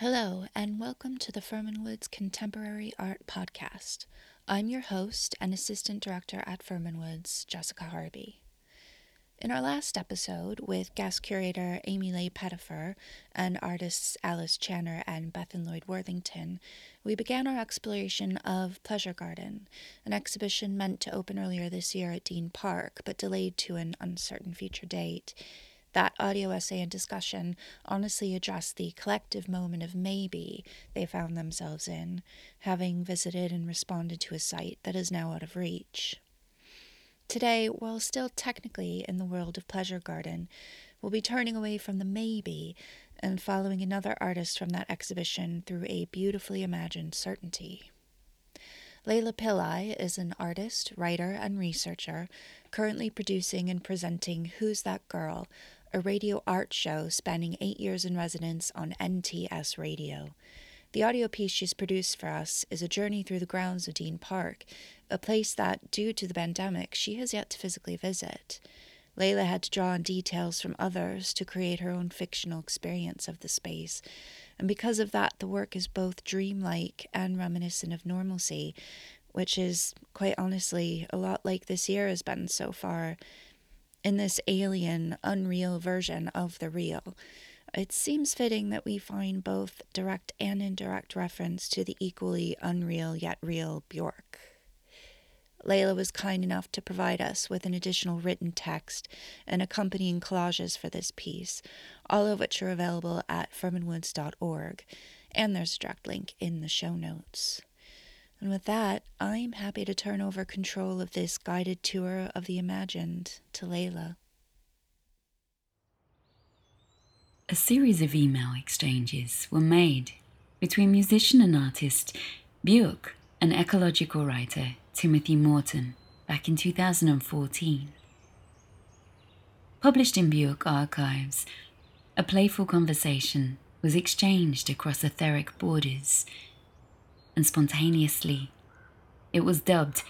Hello, and welcome to the Fermynwoods Contemporary Art Podcast. I'm your host and assistant director at Fermynwoods, Jessica Harvey. In our last episode, with guest curator Amy Leigh Pettifer and artists Alice Channer and Bethan Lloyd Worthington, we began our exploration of Pleasure Garden, an exhibition meant to open earlier this year at Deene Park, but delayed to an uncertain future date that audio essay and discussion honestly addressed the collective moment of maybe they found themselves in, having visited and responded to a site that is now out of reach. Today, while still technically in the world of Pleasure Garden, we'll be turning away from the maybe and following another artist from that exhibition through a beautifully imagined certainty. Leila Pillai is an artist, writer, and researcher currently producing and presenting Who's That Girl, a radio art show spanning eight years in residence on NTS Radio. The audio piece she's produced for us is a journey through the grounds of Deene Park, a place that, due to the pandemic, she has yet to physically visit. Layla had to draw on details from others to create her own fictional experience of the space, and because of that, the work is both dreamlike and reminiscent of normalcy, which is, quite honestly, a lot like this year has been so far in this alien, unreal version of the real. It seems fitting that we find both direct and indirect reference to the equally unreal yet real Björk. Layla was kind enough to provide us with an additional written text and accompanying collages for this piece, all of which are available at fermynwoods.org, and there's a direct link in the show notes. And with that, I'm happy to turn over control of this guided tour of the imagined to Leila. A series of email exchanges were made between musician and artist Björk and ecological writer Timothy Morton back in 2014. Published in Björk Archives, a playful conversation was exchanged across etheric borders and spontaneously. It was dubbed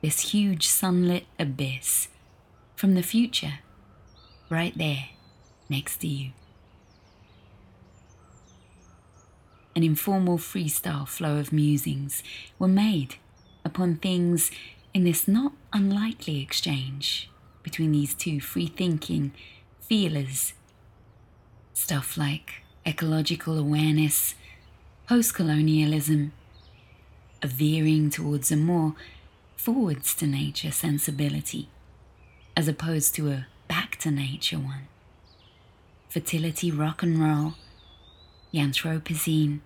this huge sunlit abyss from the future, right there next to you. An informal freestyle flow of musings were made upon things in this not unlikely exchange between these two free thinking feelers. Stuff like ecological awareness, post colonialism, a veering towards a more forwards to nature sensibility, as opposed to a back to nature one. Fertility rock and roll, the Anthropocene,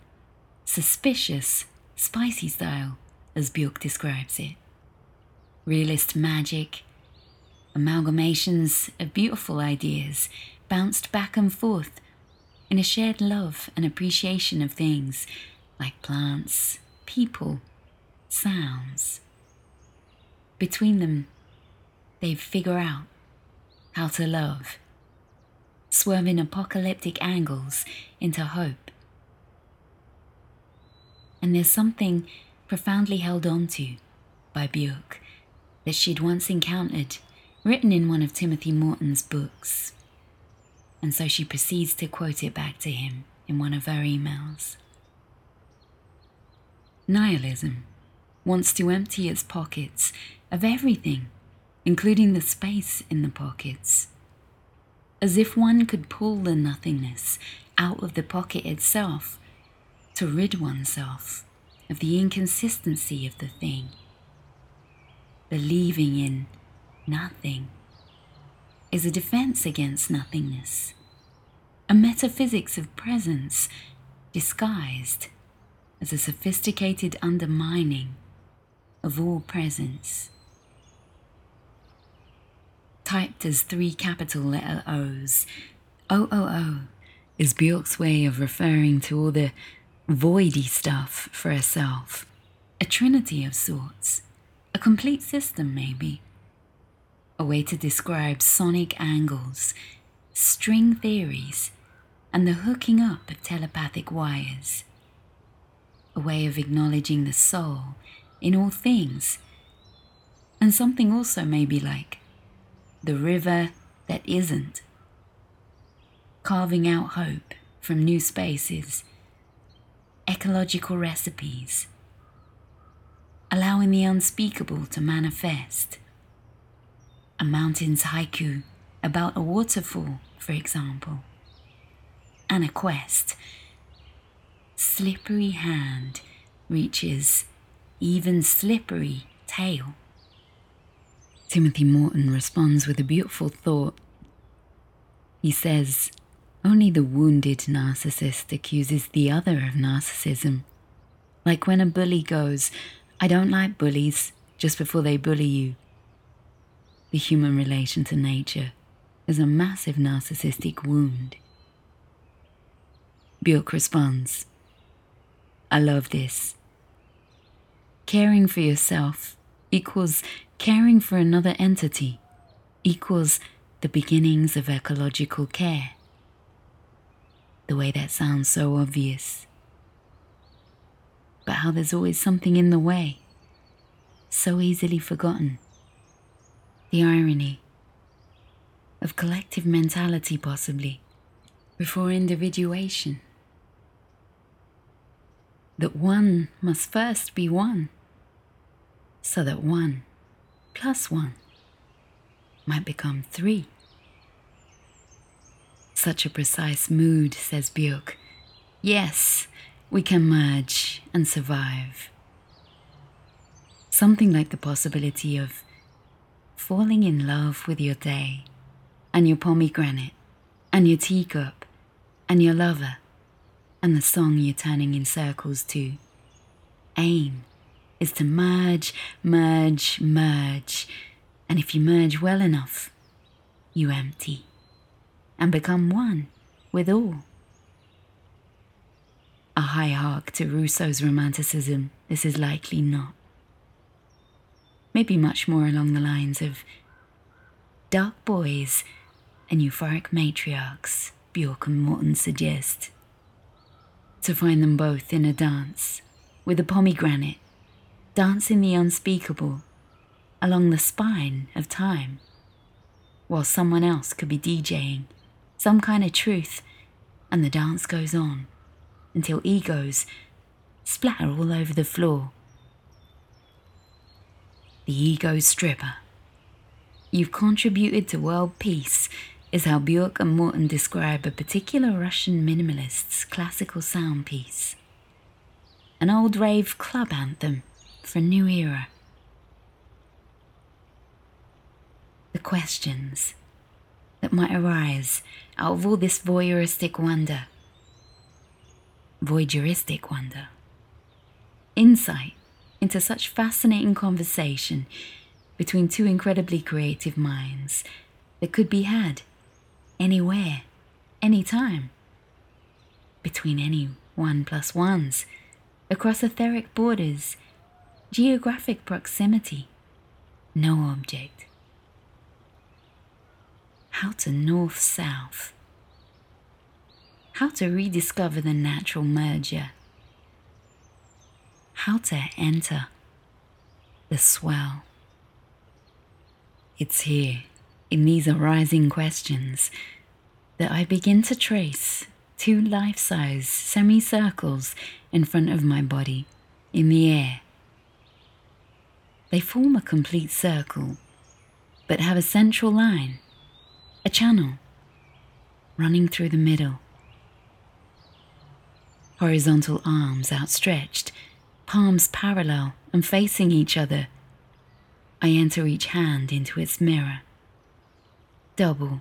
suspicious, spicy style, as Björk describes it. Realist magic, amalgamations of beautiful ideas bounced back and forth in a shared love and appreciation of things like plants, people, sounds. Between them, they figure out how to love, swerving apocalyptic angles into hope. And there's something profoundly held on to by Björk that she'd once encountered, written in one of Timothy Morton's books and so she proceeds to quote it back to him in one of her emails. Nihilism wants to empty its pockets of everything, including the space in the pockets. As if one could pull the nothingness out of the pocket itself to rid oneself of the inconsistency of the thing. Believing in nothing is a defense against nothingness, a metaphysics of presence disguised as a sophisticated undermining of all presence. Typed as three capital letter O's, OOO is Björk's way of referring to all the voidy stuff for herself, a trinity of sorts, a complete system, maybe a way to describe sonic angles, string theories, and the hooking up of telepathic wires. A way of acknowledging the soul in all things. And something also maybe like the river that isn't. Carving out hope from new spaces, ecological recipes, allowing the unspeakable to manifest. A mountain's haiku about a waterfall, for example, and a quest. Slippery hand reaches even slippery tail. Timothy Morton responds with a beautiful thought. He says, Only the wounded narcissist accuses the other of narcissism. Like when a bully goes, I don't like bullies, just before they bully you. The human relation to nature is a massive narcissistic wound. Björk responds, I love this. Caring for yourself equals caring for another entity, equals the beginnings of ecological care. The way that sounds so obvious. But how there's always something in the way, so easily forgotten. The irony of collective mentality, possibly, before individuation. That one must first be one, so that one plus one might become three. Such a precise mood, says Björk. Yes, we can merge and survive. Something like the possibility of falling in love with your day and your pomegranate, and your teacup, and your lover, and the song you're turning in circles to. Aim is to merge, merge, merge, and if you merge well enough, you empty and become one with all. A high hark to Rousseau's romanticism, this is likely not. Maybe much more along the lines of dark boys and euphoric matriarchs, Björk and Morton suggest. To find them both in a dance, with a pomegranate, dancing the unspeakable along the spine of time, while someone else could be DJing some kind of truth, and the dance goes on until egos splatter all over the floor. The ego stripper. You've contributed to world peace is how Björk and Morton describe a particular Russian minimalist's classical sound piece. An old rave club anthem for a new era. The questions that might arise out of all this voyeuristic wonder. Voyeuristic wonder. Insight into such fascinating conversation between two incredibly creative minds that could be had anywhere, anytime, between any one plus ones, across etheric borders, geographic proximity, no object. How to north south. How to rediscover the natural merger. How to enter the swell. It's here in these arising questions that I begin to trace two life size semicircles in front of my body in the air. They form a complete circle, but have a central line, a channel, running through the middle. Horizontal arms outstretched, palms parallel and facing each other. I enter each hand into its mirror double,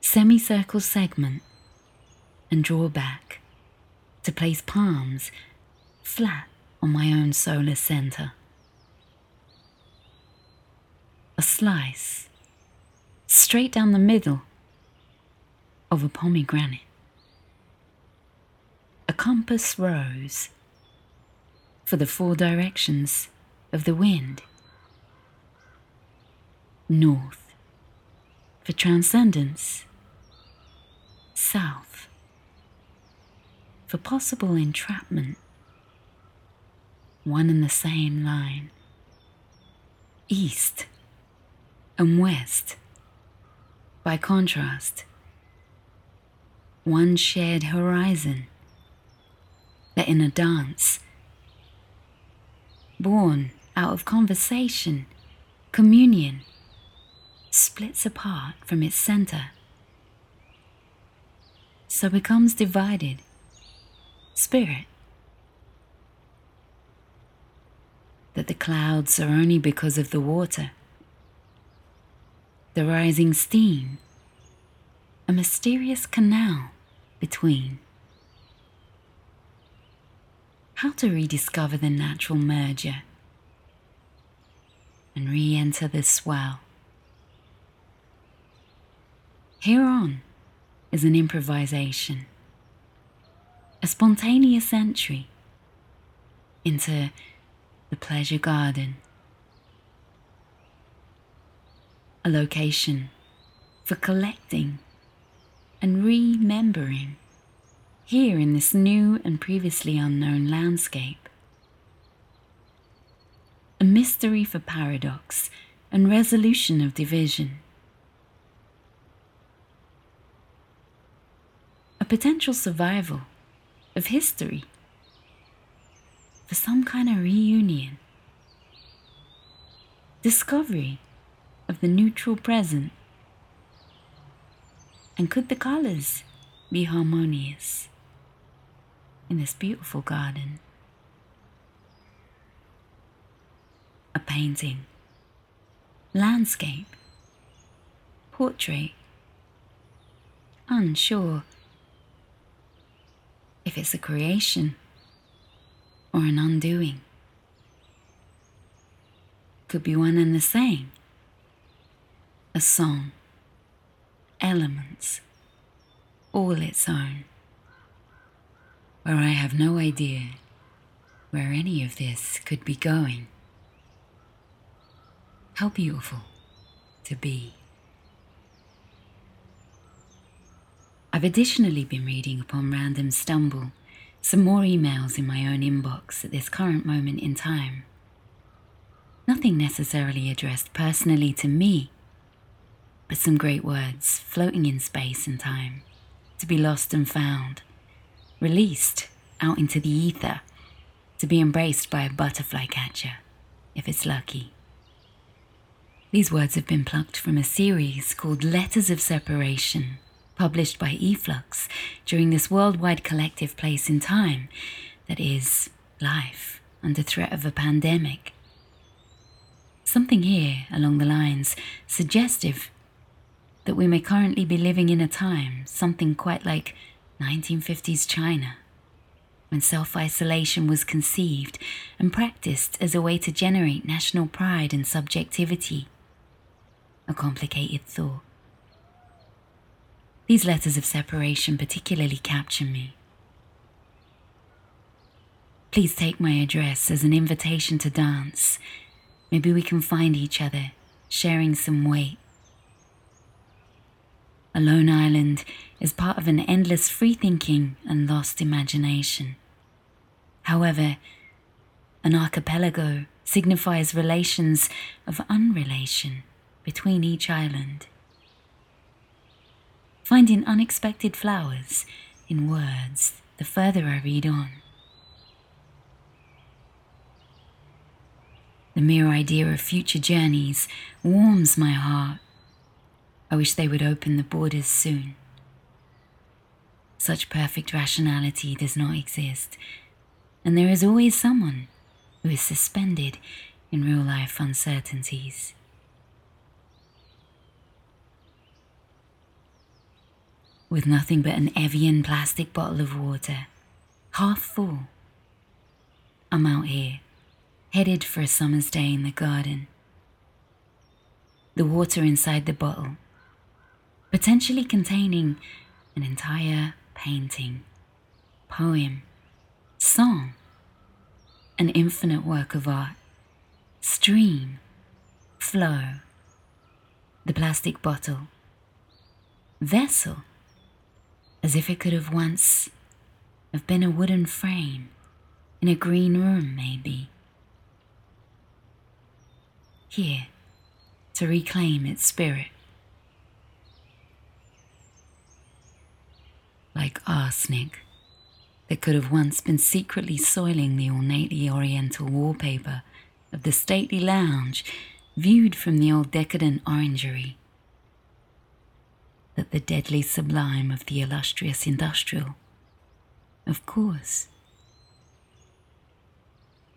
semicircle segment, and draw back to place palms flat on my own solar center. A slice, straight down the middle, of a pomegranate. A compass rose for the four directions of the wind. North, for transcendence. South, for possible entrapment. One and the same line. East and west, by contrast. one shared horizon, that in a dance, born out of conversation, communion, splits apart from its center, so becomes divided, spirit. That the clouds are only because of the water, the rising steam, a mysterious canal between. How to rediscover the natural merger and re enter the swell. Hereon is an improvisation, a spontaneous entry into the pleasure garden, a location for collecting and remembering here in this new and previously unknown landscape. A mystery for paradox and resolution of division. A potential survival of history for some kind of reunion. Discovery of the neutral present and could the colors be harmonious in this beautiful garden? A painting, landscape, portrait, unsure. If it's a creation or an undoing. Could be one and the same. A song. Elements, all its own, where I have no idea where any of this could be going. How beautiful to be. I've additionally been reading upon Random Stumble some more emails in my own inbox at this current moment in time. Nothing necessarily addressed personally to me, but some great words floating in space and time, to be lost and found, released out into the ether, to be embraced by a butterfly catcher, if it's lucky. These words have been plucked from a series called Letters of Separation, published by e-flux during this worldwide collective place in time that is life under threat of a pandemic. Something here along the lines suggestive that we may currently be living in a time, something quite like 1950s China, when self isolation was conceived and practiced as a way to generate national pride and subjectivity. A complicated thought. These letters of separation particularly capture me. Please take my address as an invitation to dance. Maybe we can find each other, sharing some weight a lone island is part of an endless free thinking and lost imagination. However, an archipelago signifies relations of unrelation between each island. Finding unexpected flowers in words the further I read on. The mere idea of future journeys warms my heart I wish they would open the borders soon. Such perfect rationality does not exist, and there is always someone who is suspended in real life uncertainties. With nothing but an Evian plastic bottle of water, half full, I'm out here, headed for a summer's day in the garden. The water inside the bottle potentially containing an entire painting, poem, song, an infinite work of art, stream, flow, the plastic bottle, vessel, as if it could have once have been a wooden frame in a green room, maybe. Here, to reclaim its spirit. Like arsenic, that could have once been secretly soiling the ornately oriental wallpaper of the stately lounge viewed from the old decadent orangery. That the deadly sublime of the illustrious industrial, of course,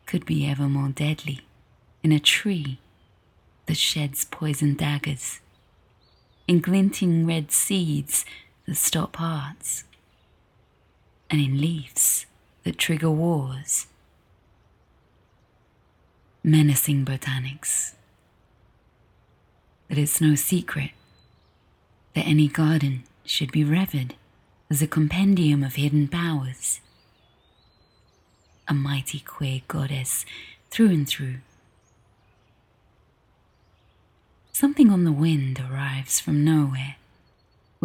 could be ever more deadly in a tree that sheds poison daggers, in glinting red seeds that stop hearts, and in leaves that trigger wars. Menacing botanics. That it's no secret that any garden should be revered as a compendium of hidden powers. A mighty queer goddess through and through. Something on the wind arrives from nowhere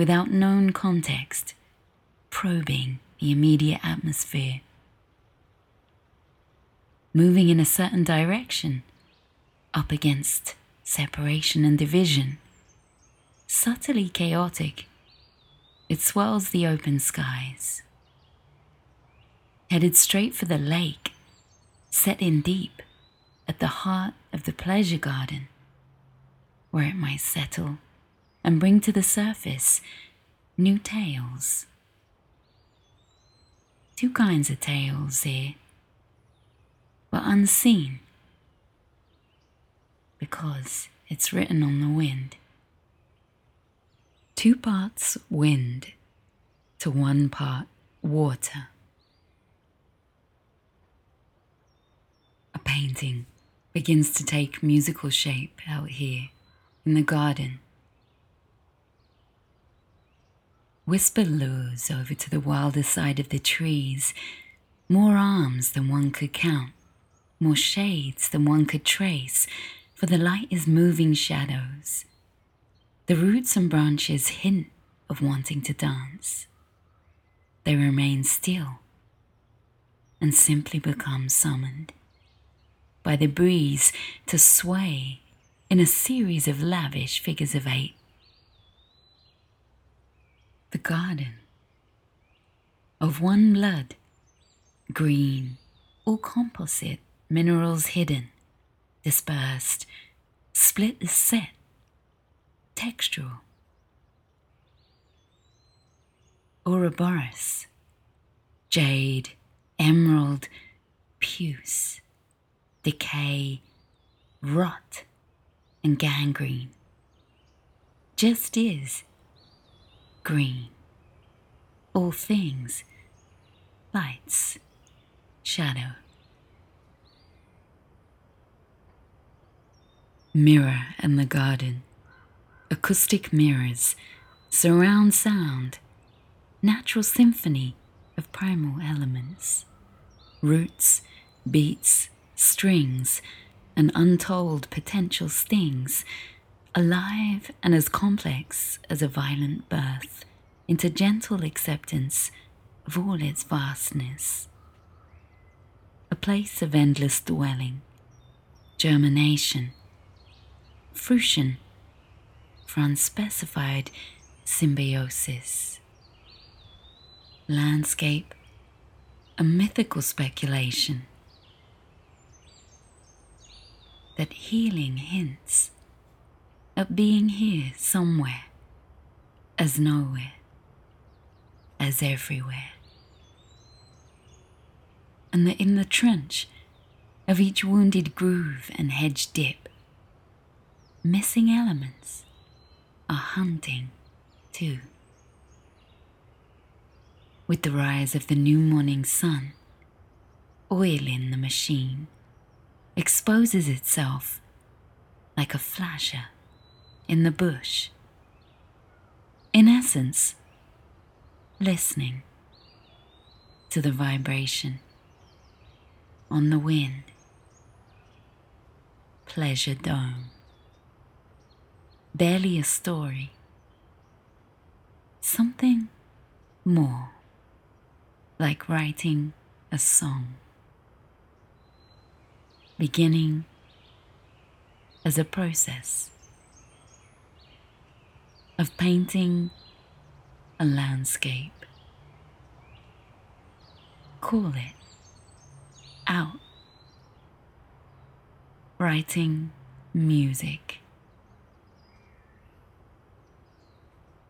without known context, probing the immediate atmosphere. Moving in a certain direction, up against separation and division. Subtly chaotic, it swells the open skies. Headed straight for the lake, set in deep at the heart of the pleasure garden, where it might settle and bring to the surface new tales. Two kinds of tales here, but unseen because it's written on the wind. Two parts wind to one part water. A painting begins to take musical shape out here in the garden Whisper lures over to the wilder side of the trees, more arms than one could count, more shades than one could trace, for the light is moving shadows. The roots and branches hint of wanting to dance. They remain still and simply become summoned by the breeze to sway in a series of lavish figures of eight the garden of one blood, green or composite minerals hidden, dispersed, split is set, textural. Ouroboros, jade, emerald, puce, decay, rot, and gangrene. Just is green. All things, lights, shadow. Mirror and the garden, acoustic mirrors, surround sound, natural symphony of primal elements, roots, beats, strings, and untold potential stings alive and as complex as a violent birth, into gentle acceptance of all its vastness. A place of endless dwelling, germination, fruition for unspecified symbiosis. Landscape, a mythical speculation that healing hints of being here somewhere, as nowhere, as everywhere. And that in the trench of each wounded groove and hedge dip, missing elements are hunting too. With the rise of the new morning sun, oil in the machine exposes itself like a flasher in the bush. In essence, listening to the vibration on the wind. Pleasure Dome. Barely a story. Something more like writing a song. Beginning as a process of painting a landscape Call it out. Writing music.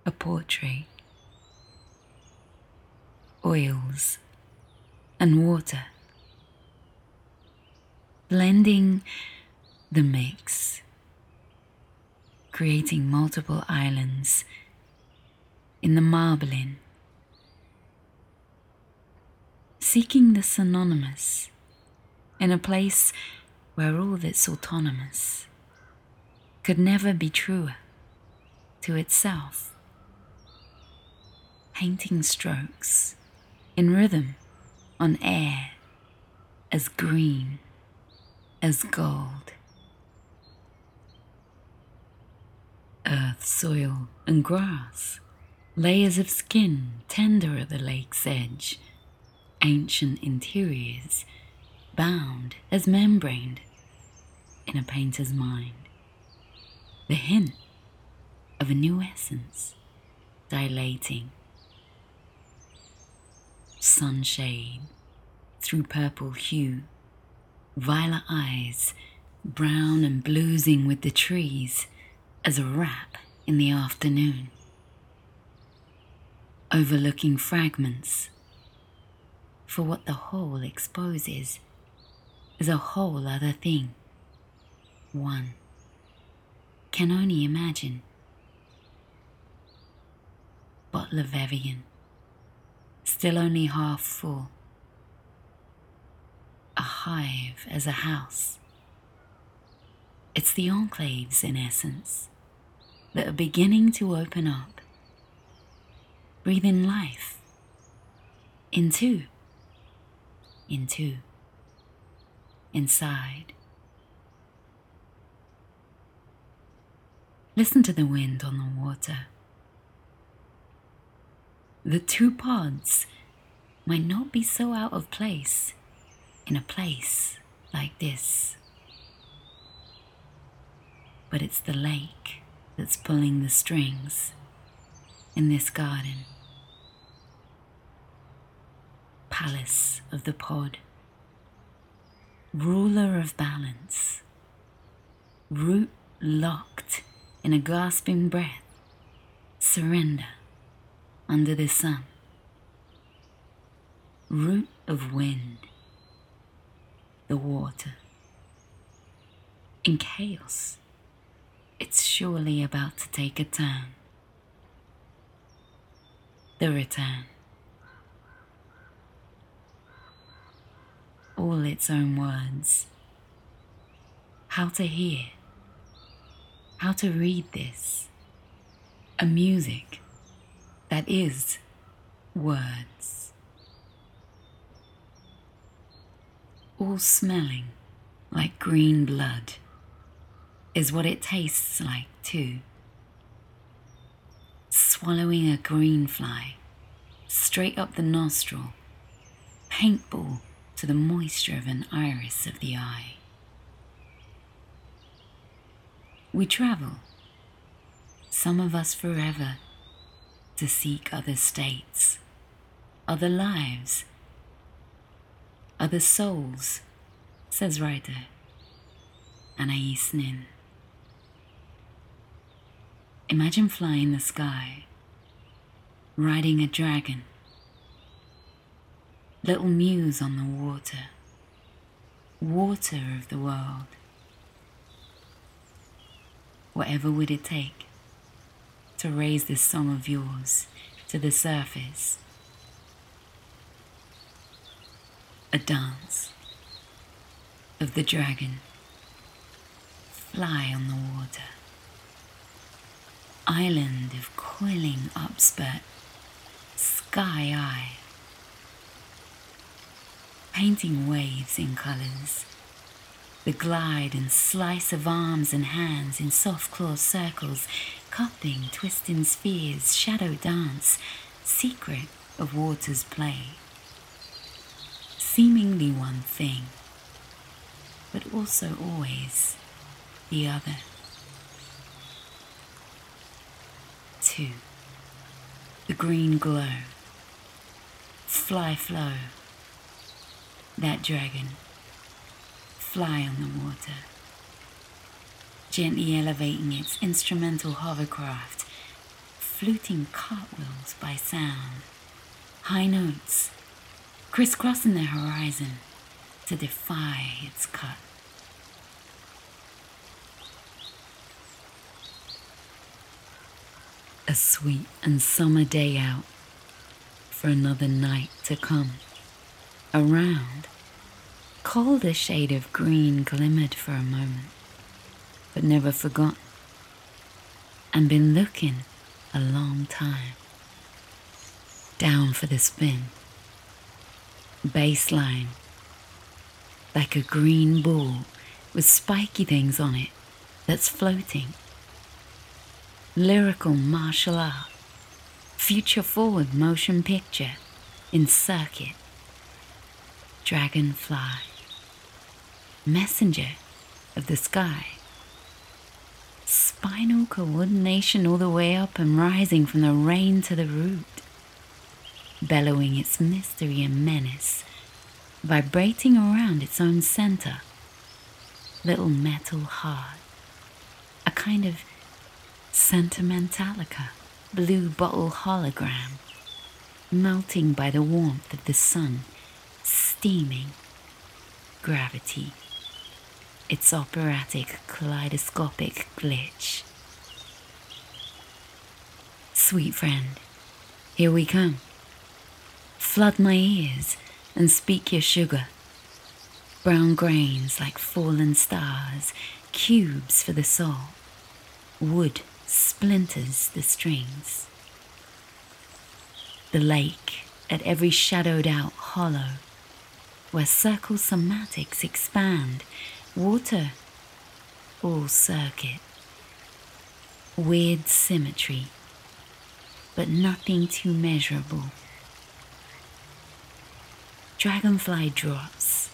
A portrait. Oils and water. Blending the mix. Creating multiple islands in the marbling seeking the synonymous in a place where all that's autonomous could never be truer to itself. Painting strokes in rhythm on air as green as gold. Earth, soil, and grass, layers of skin tender at the lake's edge ancient interiors, bound as membraned in a painter's mind. The hint of a new essence dilating. Sunshade through purple hue, violet eyes, brown and bluesing with the trees as a wrap in the afternoon. Overlooking fragments for what the whole exposes is a whole other thing. One can only imagine. Bottle of Evian, still only half full. A hive as a house. It's the enclaves, in essence, that are beginning to open up, Breathe in life into into, inside. Listen to the wind on the water. The two pods might not be so out of place in a place like this. But it's the lake that's pulling the strings in this garden. Palace of the pod, ruler of balance, root locked in a gasping breath, surrender under the sun, root of wind, the water. In chaos, it's surely about to take a turn. The return. all its own words. How to hear, how to read this. A music that is words. All smelling like green blood is what it tastes like, too. Swallowing a green fly straight up the nostril, paintball to the moisture of an iris of the eye. We travel, some of us forever, to seek other states, other lives, other souls, says writer Anais Nin. Imagine flying the sky, riding a dragon, little muse on the water, water of the world. Whatever would it take to raise this song of yours to the surface? A dance of the dragon, fly on the water, island of coiling upspurt, sky eye painting waves in colours. The glide and slice of arms and hands in soft claw circles, cupping, twisting spheres, shadow dance, secret of water's play. Seemingly one thing, but also always the other. Two, the green glow, fly flow. That dragon. Fly on the water, gently elevating its instrumental hovercraft, fluting cartwheels by sound, high notes. Crisscrossing the horizon to defy its cut. A sweet and summer day out for another night to come. Around, colder shade of green glimmered for a moment, but never forgotten, and been looking a long time. Down for the spin. Baseline, like a green ball with spiky things on it that's floating. Lyrical martial art, future forward motion picture in circuit dragonfly, messenger of the sky. Spinal coordination all the way up and rising from the rain to the root, bellowing its mystery and menace, vibrating around its own center. Little metal heart, a kind of sentimentalica, blue bottle hologram, melting by the warmth of the sun steaming gravity, its operatic kaleidoscopic glitch. Sweet friend, here we come. Flood my ears and speak your sugar. Brown grains like fallen stars, cubes for the soul. Wood splinters the strings. The lake at every shadowed out hollow where circle somatics expand, water all circuit. Weird symmetry, but nothing too measurable. Dragonfly drops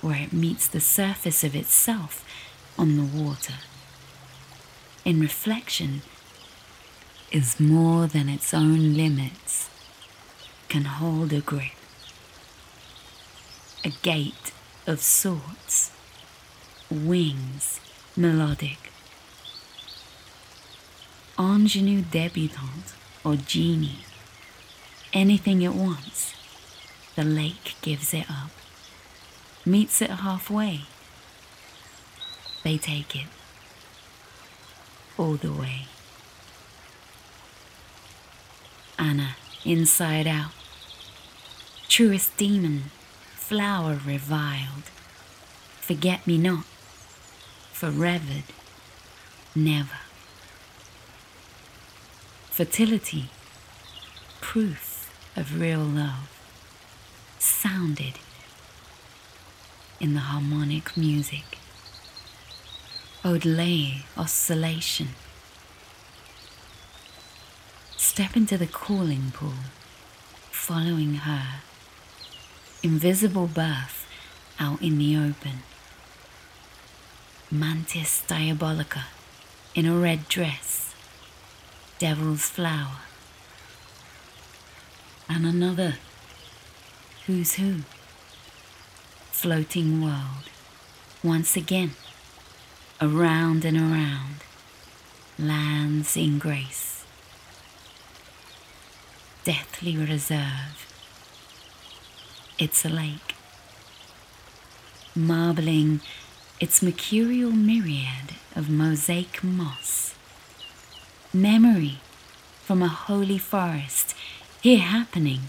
where it meets the surface of itself on the water. In reflection, is more than its own limits can hold a grip a gate of sorts, wings melodic. Ingenue debutante or genie, anything it wants, the lake gives it up, meets it halfway. They take it all the way. Anna, inside out, truest demon flower reviled, forget me not, forevered, never. Fertility, proof of real love, sounded in the harmonic music. Odelay oscillation. Step into the cooling pool, following her invisible birth out in the open. Mantis diabolica in a red dress, devil's flower. And another, who's who? Floating world, once again, around and around, lands in grace. Deathly reserve it's a lake. Marbling its mercurial myriad of mosaic moss. Memory from a holy forest here happening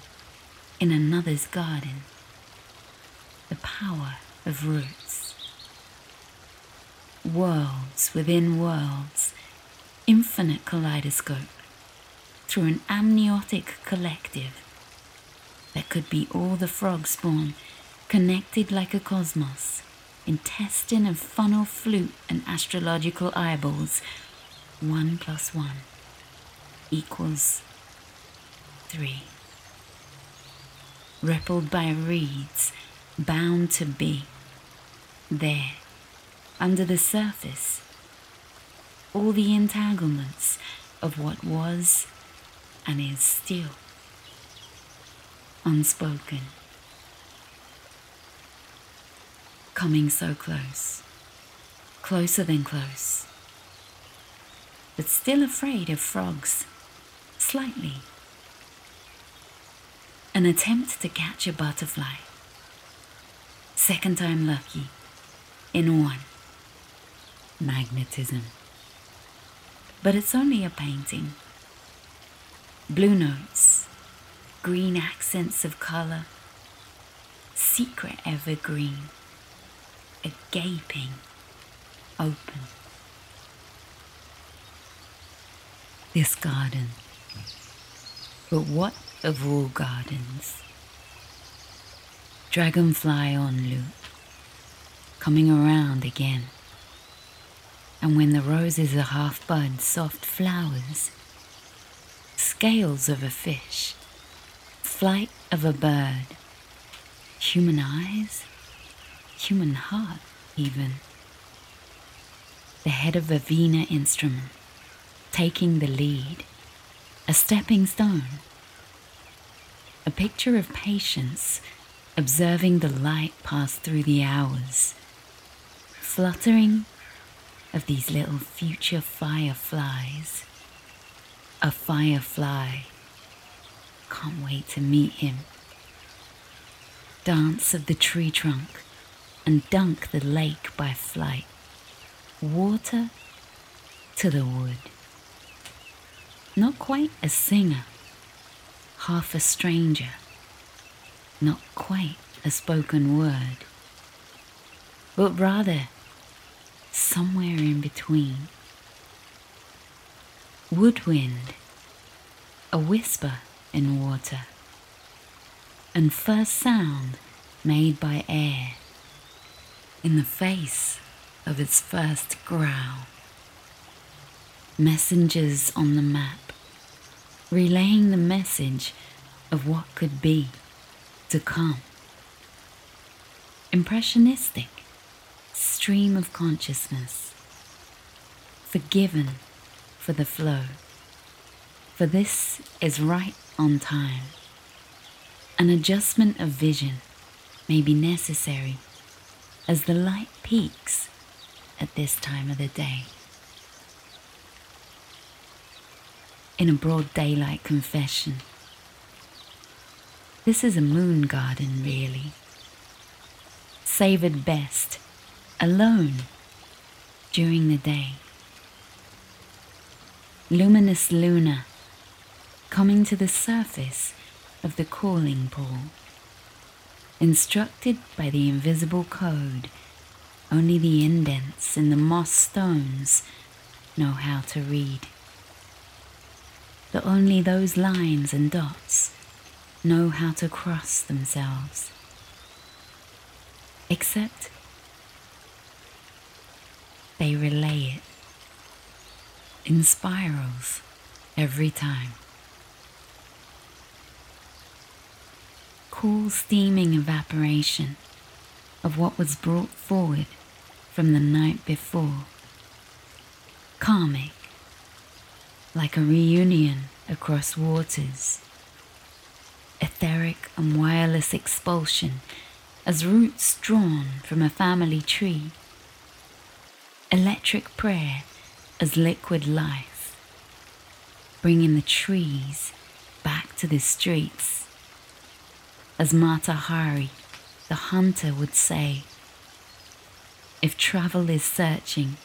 in another's garden. The power of roots. Worlds within worlds, infinite kaleidoscope through an amniotic collective that could be all the frog spawn, connected like a cosmos, intestine and funnel flute and astrological eyeballs. One plus one equals three. Rippled by reeds, bound to be. There, under the surface, all the entanglements of what was and is still unspoken. coming so close, closer than close, but still afraid of frogs, slightly. An attempt to catch a butterfly. Second time lucky, in one. Magnetism. But it's only a painting. Blue notes, green accents of colour, secret evergreen, a gaping open. This garden, but what of all gardens? Dragonfly on loop, coming around again. And when the roses are half bud, soft flowers, scales of a fish, flight of a bird, human eyes, human heart, even. The head of a Vina instrument, taking the lead, a stepping stone, a picture of patience, observing the light pass through the hours, fluttering of these little future fireflies. A firefly. Can't wait to meet him dance of the tree trunk and dunk the lake by flight. Water to the wood. Not quite a singer, half a stranger, not quite a spoken word, but rather somewhere in between. Woodwind, a whisper in water and first sound made by air in the face of its first growl. Messengers on the map, relaying the message of what could be to come. Impressionistic stream of consciousness, forgiven for the flow, for this is right on time. An adjustment of vision may be necessary as the light peaks at this time of the day. In a broad daylight confession, this is a moon garden, really. Savoured best alone during the day. Luminous Luna coming to the surface of the calling pool. Instructed by the invisible code, only the indents in the moss stones know how to read. That only those lines and dots know how to cross themselves. Except they relay it in spirals every time. cool steaming evaporation of what was brought forward from the night before. Karmic, like a reunion across waters. Etheric and wireless expulsion as roots drawn from a family tree. Electric prayer as liquid life, bringing the trees back to the streets as Mata Hari, the hunter, would say. If travel is searching,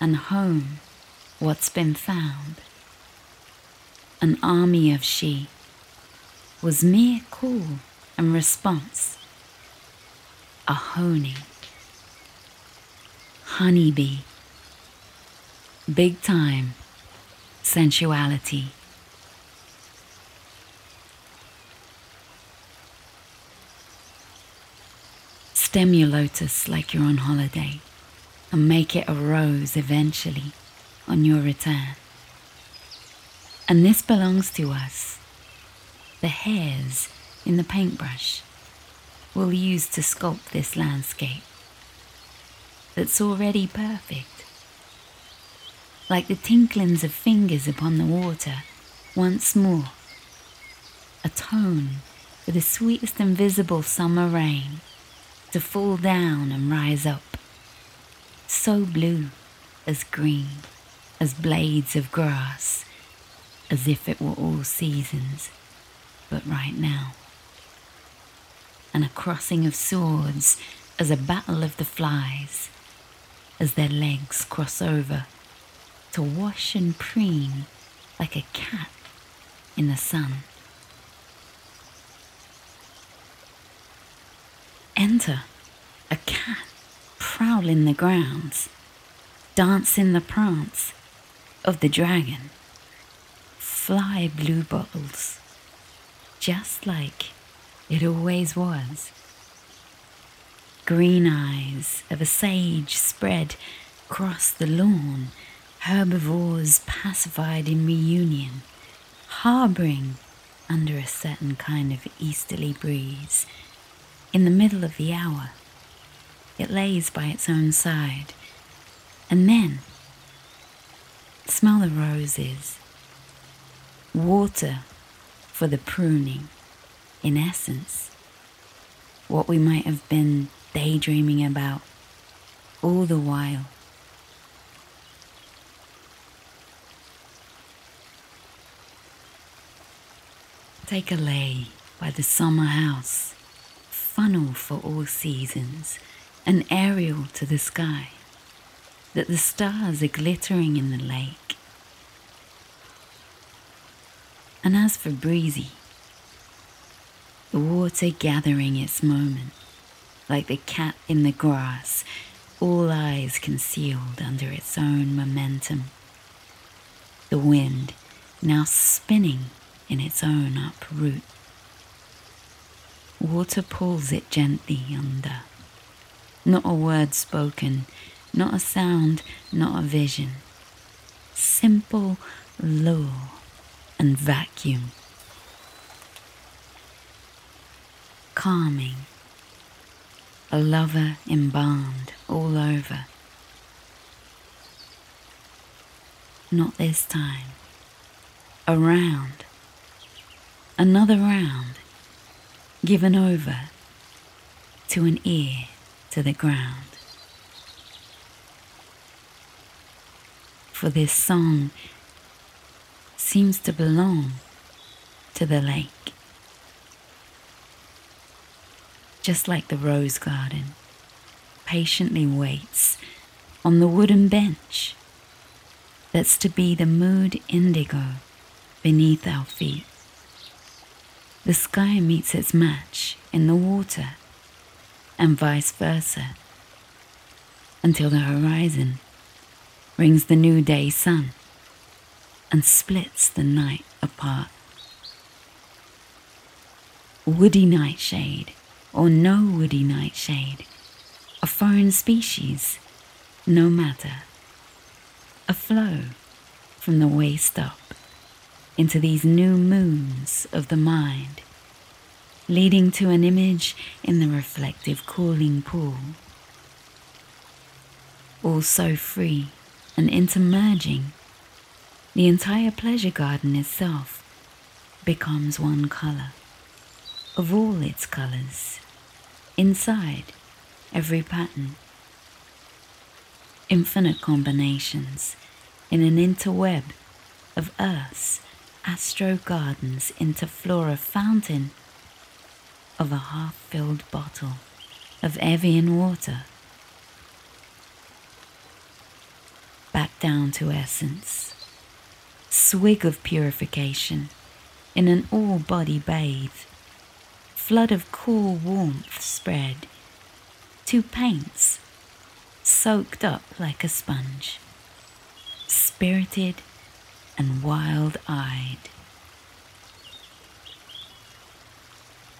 and home what's been found, an army of she was mere call and response, a honing, honeybee, big time sensuality. Stem your lotus like you're on holiday and make it a rose eventually on your return. And this belongs to us. The hairs in the paintbrush we'll use to sculpt this landscape that's already perfect. Like the tinklings of fingers upon the water, once more. A tone for the sweetest invisible summer rain to fall down and rise up, so blue as green, as blades of grass, as if it were all seasons, but right now. And a crossing of swords as a battle of the flies, as their legs cross over to wash and preen like a cat in the sun. Enter a cat prowling the grounds, dancing the prance of the dragon. Fly blue bottles, just like it always was. Green eyes of a sage spread across the lawn, herbivores pacified in reunion, harbouring under a certain kind of easterly breeze. In the middle of the hour, it lays by its own side, and then smell the roses, water for the pruning, in essence, what we might have been daydreaming about all the while. Take a lay by the summer house, funnel for all seasons, an aerial to the sky, that the stars are glittering in the lake. And as for breezy, the water gathering its moment, like the cat in the grass, all eyes concealed under its own momentum. The wind now spinning in its own uproot. Water pulls it gently under. Not a word spoken, not a sound, not a vision. Simple lure and vacuum. Calming a lover embalmed all over. Not this time. A round, another round, given over to an ear to the ground. For this song seems to belong to the lake just like the rose garden, patiently waits on the wooden bench that's to be the mood indigo beneath our feet. The sky meets its match in the water, and vice versa, until the horizon brings the new day sun and splits the night apart. Woody nightshade or no woody nightshade, a foreign species, no matter, a flow from the waist up into these new moons of the mind, leading to an image in the reflective cooling pool. All so free and intermerging, the entire pleasure garden itself becomes one color of all its colors inside every pattern. Infinite combinations in an interweb of Earth's astro gardens into flora fountain of a half filled bottle of Evian water. Back down to essence. Swig of purification in an all body bathe flood of cool warmth spread. Two paints, soaked up like a sponge, spirited and wild eyed.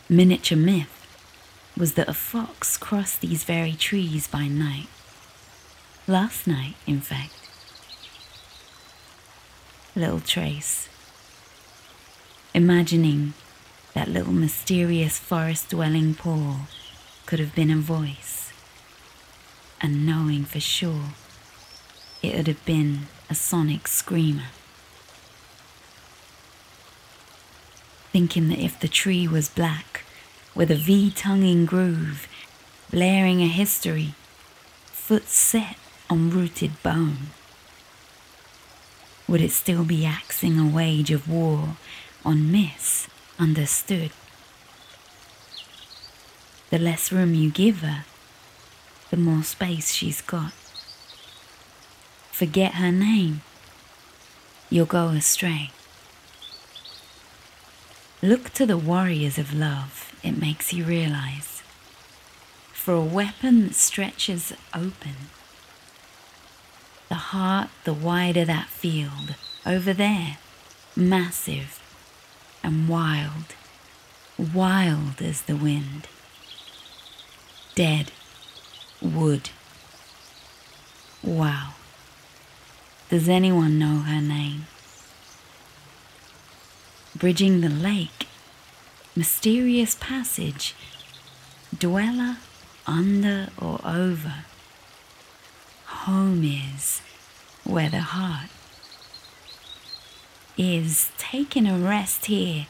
Miniature myth was that a fox crossed these very trees by night. Last night, in fact. Little trace. Imagining that little mysterious forest dwelling paw could have been a voice, and knowing for sure it would have been a sonic screamer. Thinking that if the tree was black with a V tonguing groove, blaring a history, foot set on rooted bone? Would it still be axing a wage of war on misunderstood? The less room you give her, the more space she's got. Forget her name, you'll go astray. Look to the warriors of love, it makes you realize. For a weapon that stretches open, the heart, the wider that field, over there, massive and wild, wild as the wind. Dead wood. Wow. Does anyone know her name? Bridging the lake, mysterious passage, dweller under or over. Home is where the heart is taking a rest here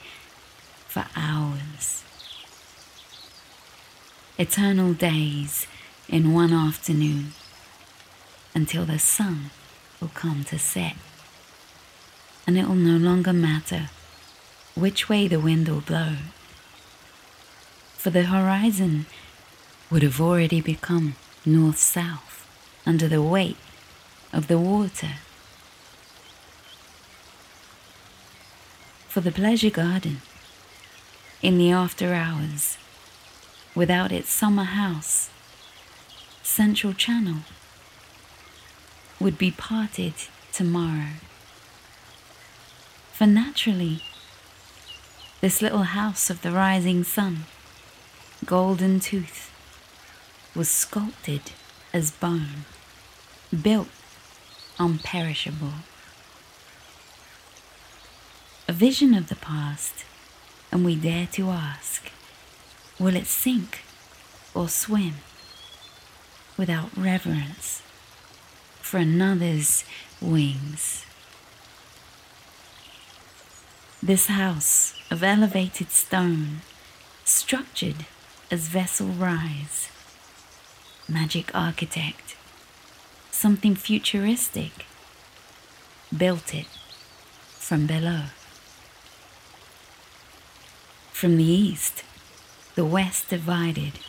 for hours. Eternal days in one afternoon until the sun will come to set. And it will no longer matter which way the wind will blow, for the horizon would have already become north south under the weight of the water. For the pleasure garden, in the after hours, without its summer house, Central Channel would be parted tomorrow. For naturally, this little house of the rising sun, golden tooth, was sculpted as bone, built unperishable. A vision of the past, and we dare to ask will it sink or swim? without reverence for another's wings. This house of elevated stone, structured as vessel rise, magic architect, something futuristic, built it from below. From the east, the west divided,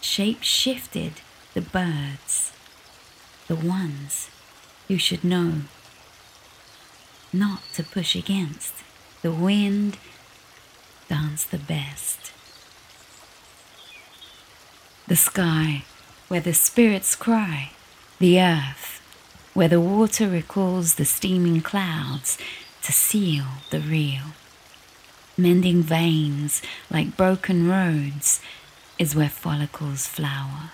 shape shifted the birds, the ones you should know not to push against. The wind dance the best. The sky where the spirits cry, the earth where the water recalls the steaming clouds to seal the real. Mending veins like broken roads is where follicles flower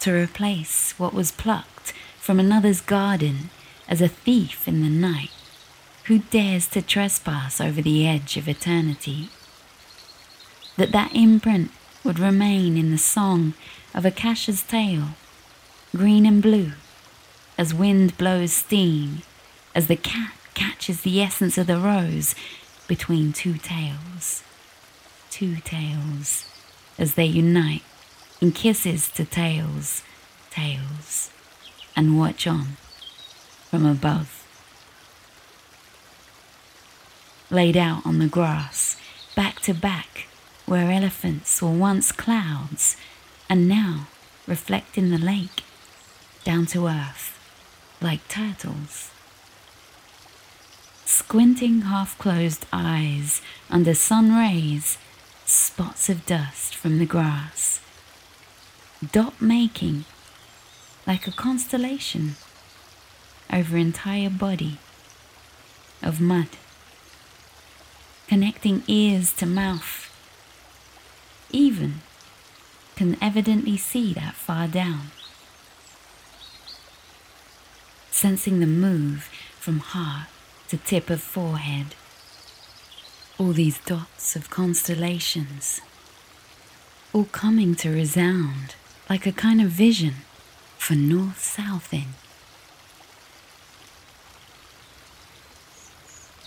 to replace what was plucked from another's garden as a thief in the night who dares to trespass over the edge of eternity. That that imprint would remain in the song of Akasha's tale, green and blue, as wind blows steam, as the cat catches the essence of the rose between two tails. Two tails as they unite in kisses to tails, tails, and watch on from above. Laid out on the grass, back to back, where elephants were once clouds and now reflect in the lake, down to earth, like turtles. Squinting half closed eyes under sun rays, spots of dust from the grass dot making like a constellation over entire body of mud, connecting ears to mouth. Even can evidently see that far down, sensing the move from heart to tip of forehead. All these dots of constellations, all coming to resound like a kind of vision for north south in.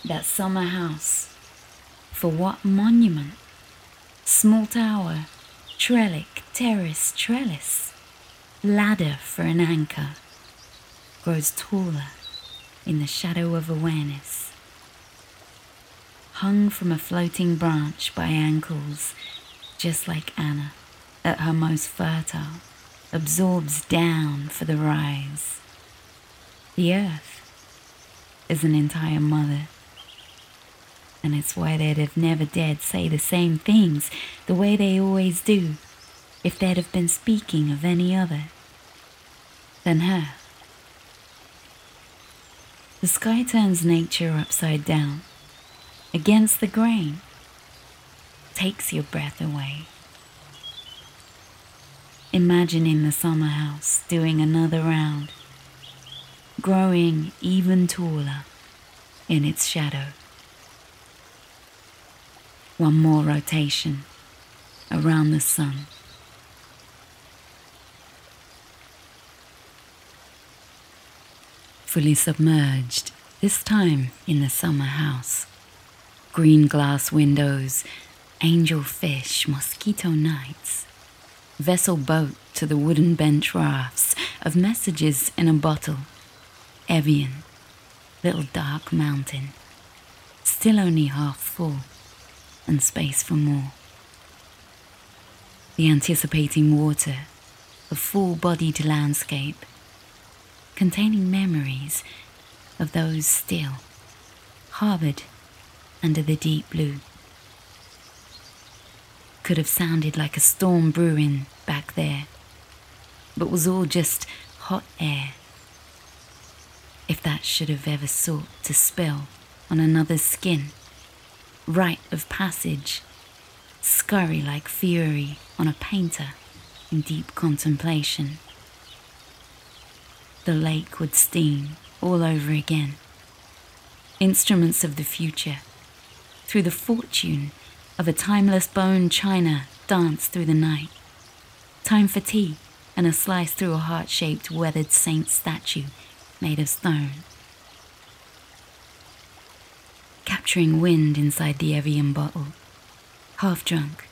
That summer house, for what monument? Small tower, trellic, terrace, trellis, ladder for an anchor, grows taller in the shadow of awareness. Hung from a floating branch by ankles, just like Anna, at her most fertile, absorbs down for the rise. The earth is an entire mother. And it's why they'd have never dared say the same things the way they always do if they'd have been speaking of any other than her. The sky turns nature upside down, against the grain, takes your breath away. Imagining the summer house doing another round, growing even taller in its shadow. One more rotation around the sun. Fully submerged, this time in the summer house. Green glass windows, angel fish, mosquito nights. Vessel boat to the wooden bench rafts of messages in a bottle. Evian, little dark mountain, still only half full and space for more. The anticipating water, a full bodied landscape, containing memories of those still harbored under the deep blue. Could have sounded like a storm brewing back there, but was all just hot air. If that should have ever sought to spill on another's skin rite of passage, scurry like fury on a painter in deep contemplation. The lake would steam all over again. Instruments of the future, through the fortune of a timeless bone china, dance through the night. Time for tea and a slice through a heart shaped weathered saint statue made of stone capturing wind inside the Evian bottle. Half drunk.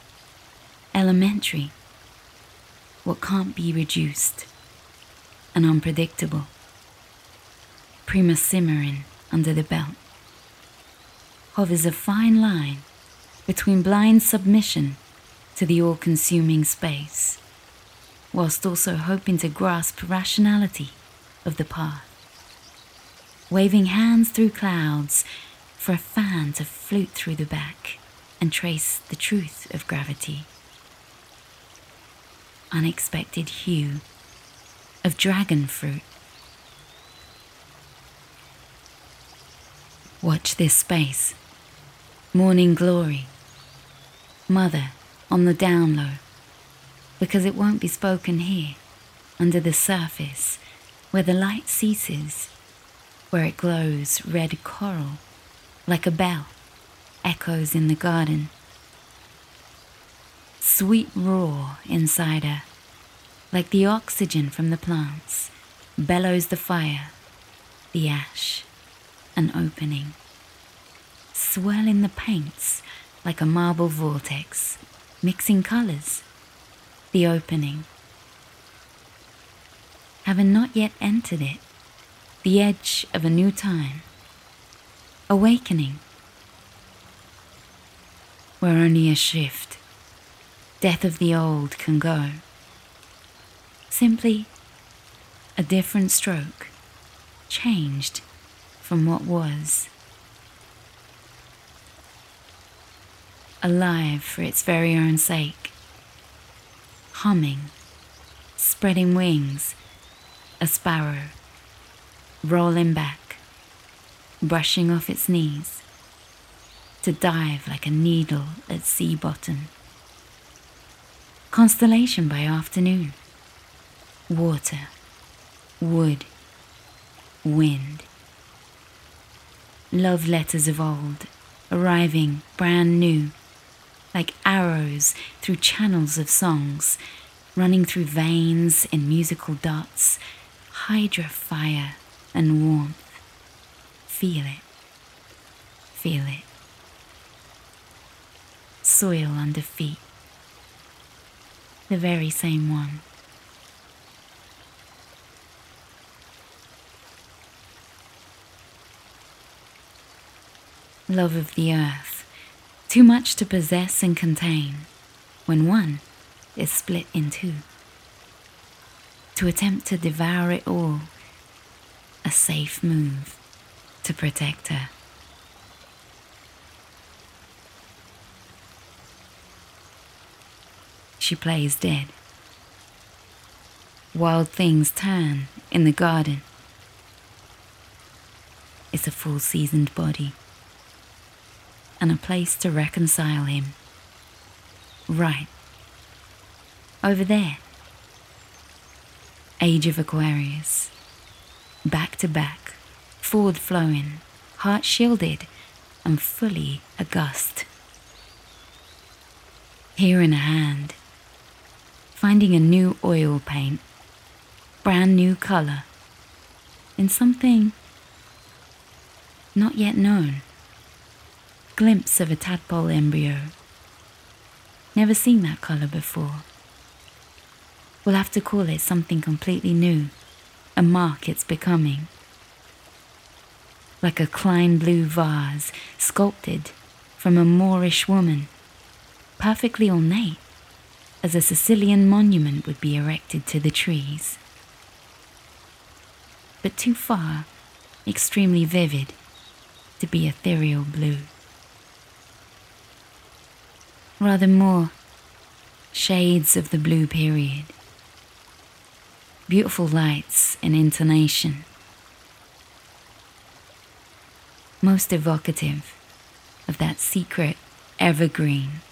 Elementary. What can't be reduced. And unpredictable. Prima simmering under the belt. Hovers a fine line between blind submission to the all consuming space, whilst also hoping to grasp rationality of the path. Waving hands through clouds for a fan to float through the back and trace the truth of gravity. Unexpected hue of dragon fruit. Watch this space. Morning glory. Mother on the down low. Because it won't be spoken here, under the surface, where the light ceases, where it glows red coral like a bell, echoes in the garden. Sweet roar inside her, like the oxygen from the plants, bellows the fire, the ash, an opening. Swirl in the paints like a marble vortex, mixing colours, the opening. Having not yet entered it, the edge of a new time, awakening, where only a shift, death of the old can go. Simply a different stroke, changed from what was. Alive for its very own sake, humming, spreading wings, a sparrow, rolling back brushing off its knees, to dive like a needle at sea bottom. Constellation by afternoon, water, wood, wind. Love letters of old, arriving brand new, like arrows through channels of songs, running through veins in musical dots, hydra fire and warmth. Feel it. Feel it. Soil under feet. the very same one. Love of the earth, too much to possess and contain, when one is split in two. To attempt to devour it all, a safe move to protect her. She plays dead. Wild things turn in the garden. It's a full seasoned body and a place to reconcile him. Right. Over there. Age of Aquarius. Back to back, forward flowing, heart shielded, and fully august. Here in a hand, finding a new oil paint, brand new colour, in something not yet known. Glimpse of a tadpole embryo. Never seen that colour before. We'll have to call it something completely new, a mark it's becoming. Like a Klein blue vase sculpted from a Moorish woman, perfectly ornate as a Sicilian monument would be erected to the trees. But too far, extremely vivid, to be ethereal blue. Rather more shades of the blue period, beautiful lights and intonation. Most evocative of that secret evergreen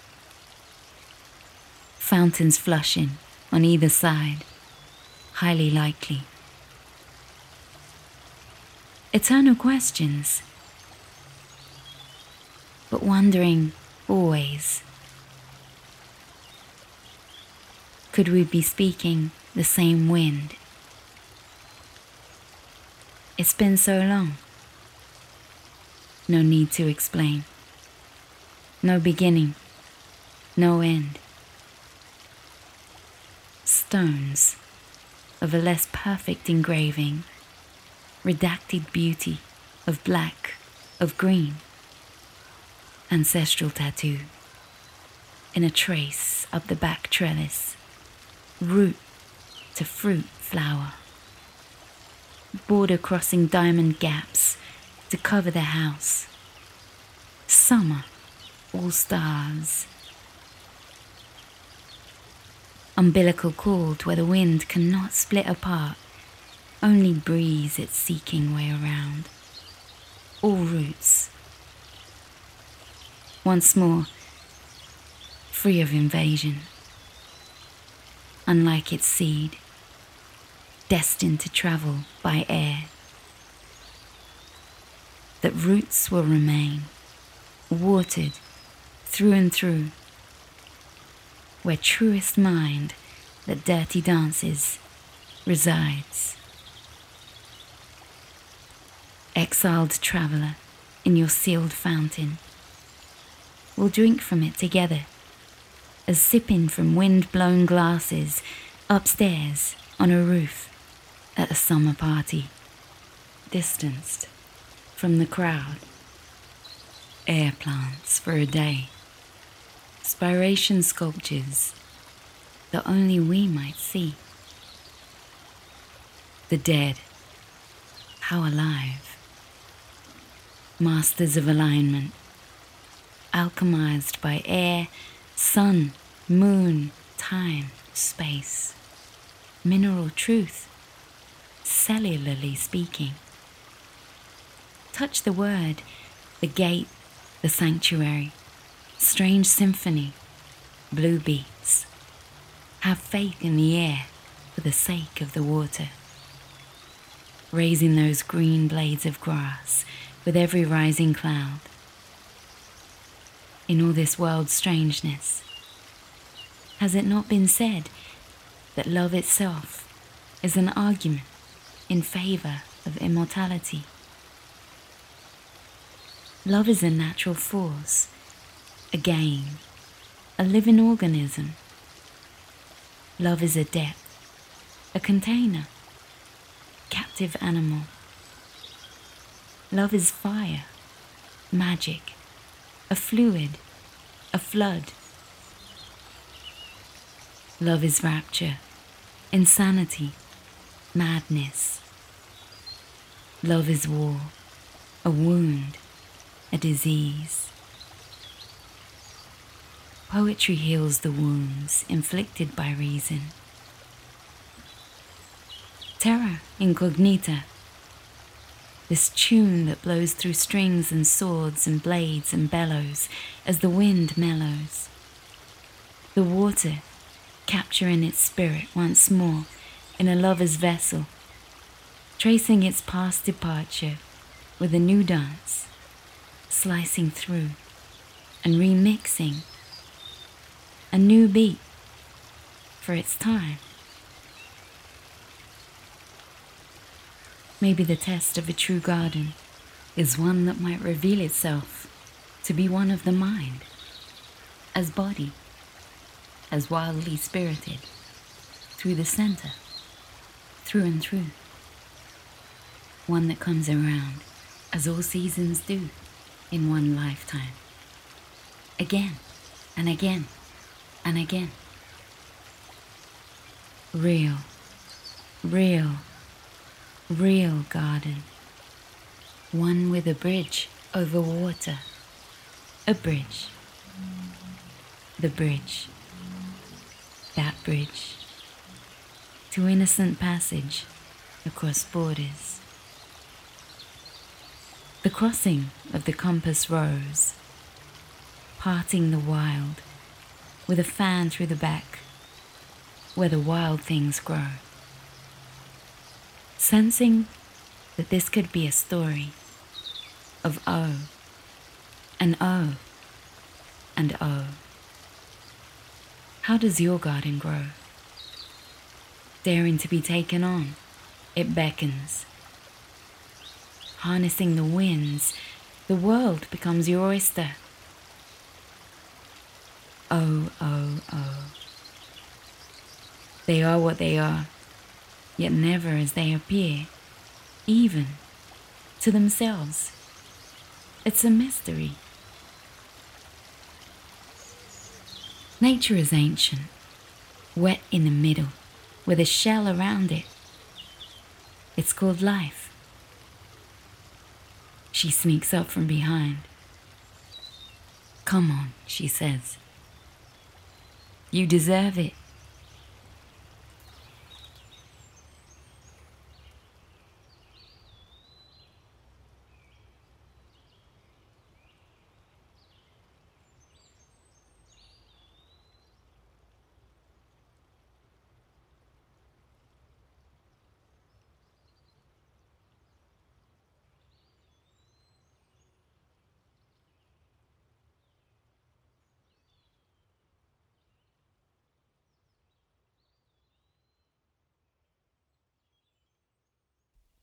fountains flushing on either side, highly likely. Eternal questions, but wondering always. Could we be speaking the same wind? It's been so long. No need to explain. No beginning, no end stones of a less perfect engraving, redacted beauty of black, of green, ancestral tattoo, in a trace up the back trellis, root to fruit flower, border crossing diamond gaps to cover the house, summer, all stars umbilical cord where the wind cannot split apart, only breeze its seeking way around. All roots. Once more, free of invasion. Unlike its seed, destined to travel by air. That roots will remain, watered through and through where truest mind that dirty dances resides. Exiled traveller in your sealed fountain, we'll drink from it together, as sipping from wind blown glasses upstairs on a roof at a summer party, distanced from the crowd. Air plants for a day spiration sculptures that only we might see. The dead, how alive. Masters of alignment, alchemized by air, sun, moon, time, space, mineral truth, cellularly speaking. Touch the word, the gate, the sanctuary strange symphony, blue beats. Have faith in the air for the sake of the water. Raising those green blades of grass with every rising cloud. In all this world's strangeness, has it not been said that love itself is an argument in favor of immortality? Love is a natural force Again, a living organism. Love is a depth, a container, captive animal. Love is fire, magic, a fluid, a flood. Love is rapture, insanity, madness. Love is war, a wound, a disease. Poetry heals the wounds inflicted by reason. Terra incognita. This tune that blows through strings and swords and blades and bellows as the wind mellows. The water capturing its spirit once more in a lover's vessel, tracing its past departure with a new dance, slicing through and remixing a new beat for its time. Maybe the test of a true garden is one that might reveal itself to be one of the mind, as body, as wildly spirited, through the center, through and through. One that comes around, as all seasons do, in one lifetime. Again and again and again. Real, real, real garden. One with a bridge over water. A bridge. The bridge. That bridge. To innocent passage across borders. The crossing of the compass rose, parting the wild with a fan through the back, where the wild things grow. Sensing that this could be a story of O and O and O. How does your garden grow? Daring to be taken on, it beckons. Harnessing the winds, the world becomes your oyster. Oh, oh, oh. They are what they are, yet never as they appear, even to themselves. It's a mystery. Nature is ancient, wet in the middle, with a shell around it. It's called life. She sneaks up from behind. Come on, she says. You deserve it.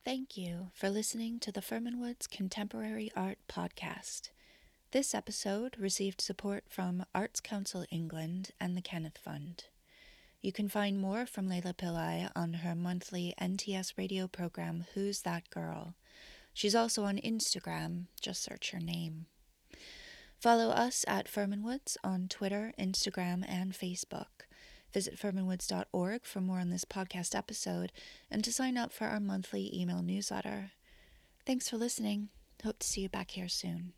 Thank you for listening to the Fermynwoods Contemporary Art Podcast. This episode received support from Arts Council England and the Kenneth Fund. You can find more from Leila Pillai on her monthly NTS radio program, Who's That Girl? She's also on Instagram, just search her name. Follow us at Fermynwoods on Twitter, Instagram, and Facebook. Visit fermynwoods.org for more on this podcast episode and to sign up for our monthly email newsletter. Thanks for listening. Hope to see you back here soon.